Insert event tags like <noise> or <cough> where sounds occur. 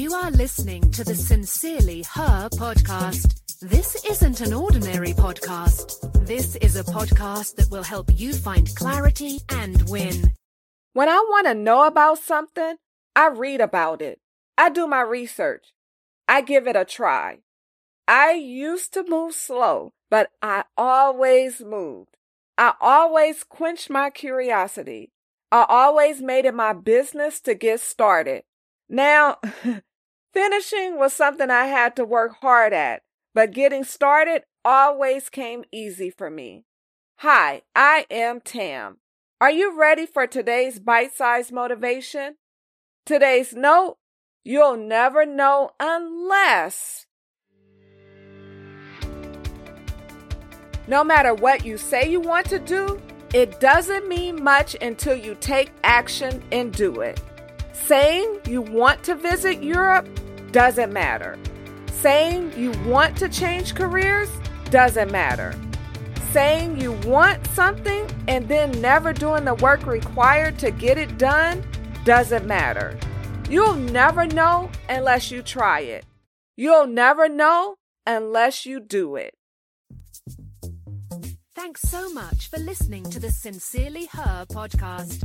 You are listening to the Sincerely Her podcast. This isn't an ordinary podcast. This is a podcast that will help you find clarity and win. When I want to know about something, I read about it. I do my research. I give it a try. I used to move slow, but I always moved. I always quenched my curiosity. I always made it my business to get started. Now, <laughs> finishing was something I had to work hard at, but getting started always came easy for me. Hi, I am Tam. Are you ready for today's bite sized motivation? Today's note you'll never know unless. No matter what you say you want to do, it doesn't mean much until you take action and do it. Saying you want to visit Europe doesn't matter. Saying you want to change careers doesn't matter. Saying you want something and then never doing the work required to get it done doesn't matter. You'll never know unless you try it. You'll never know unless you do it. Thanks so much for listening to the Sincerely Her podcast.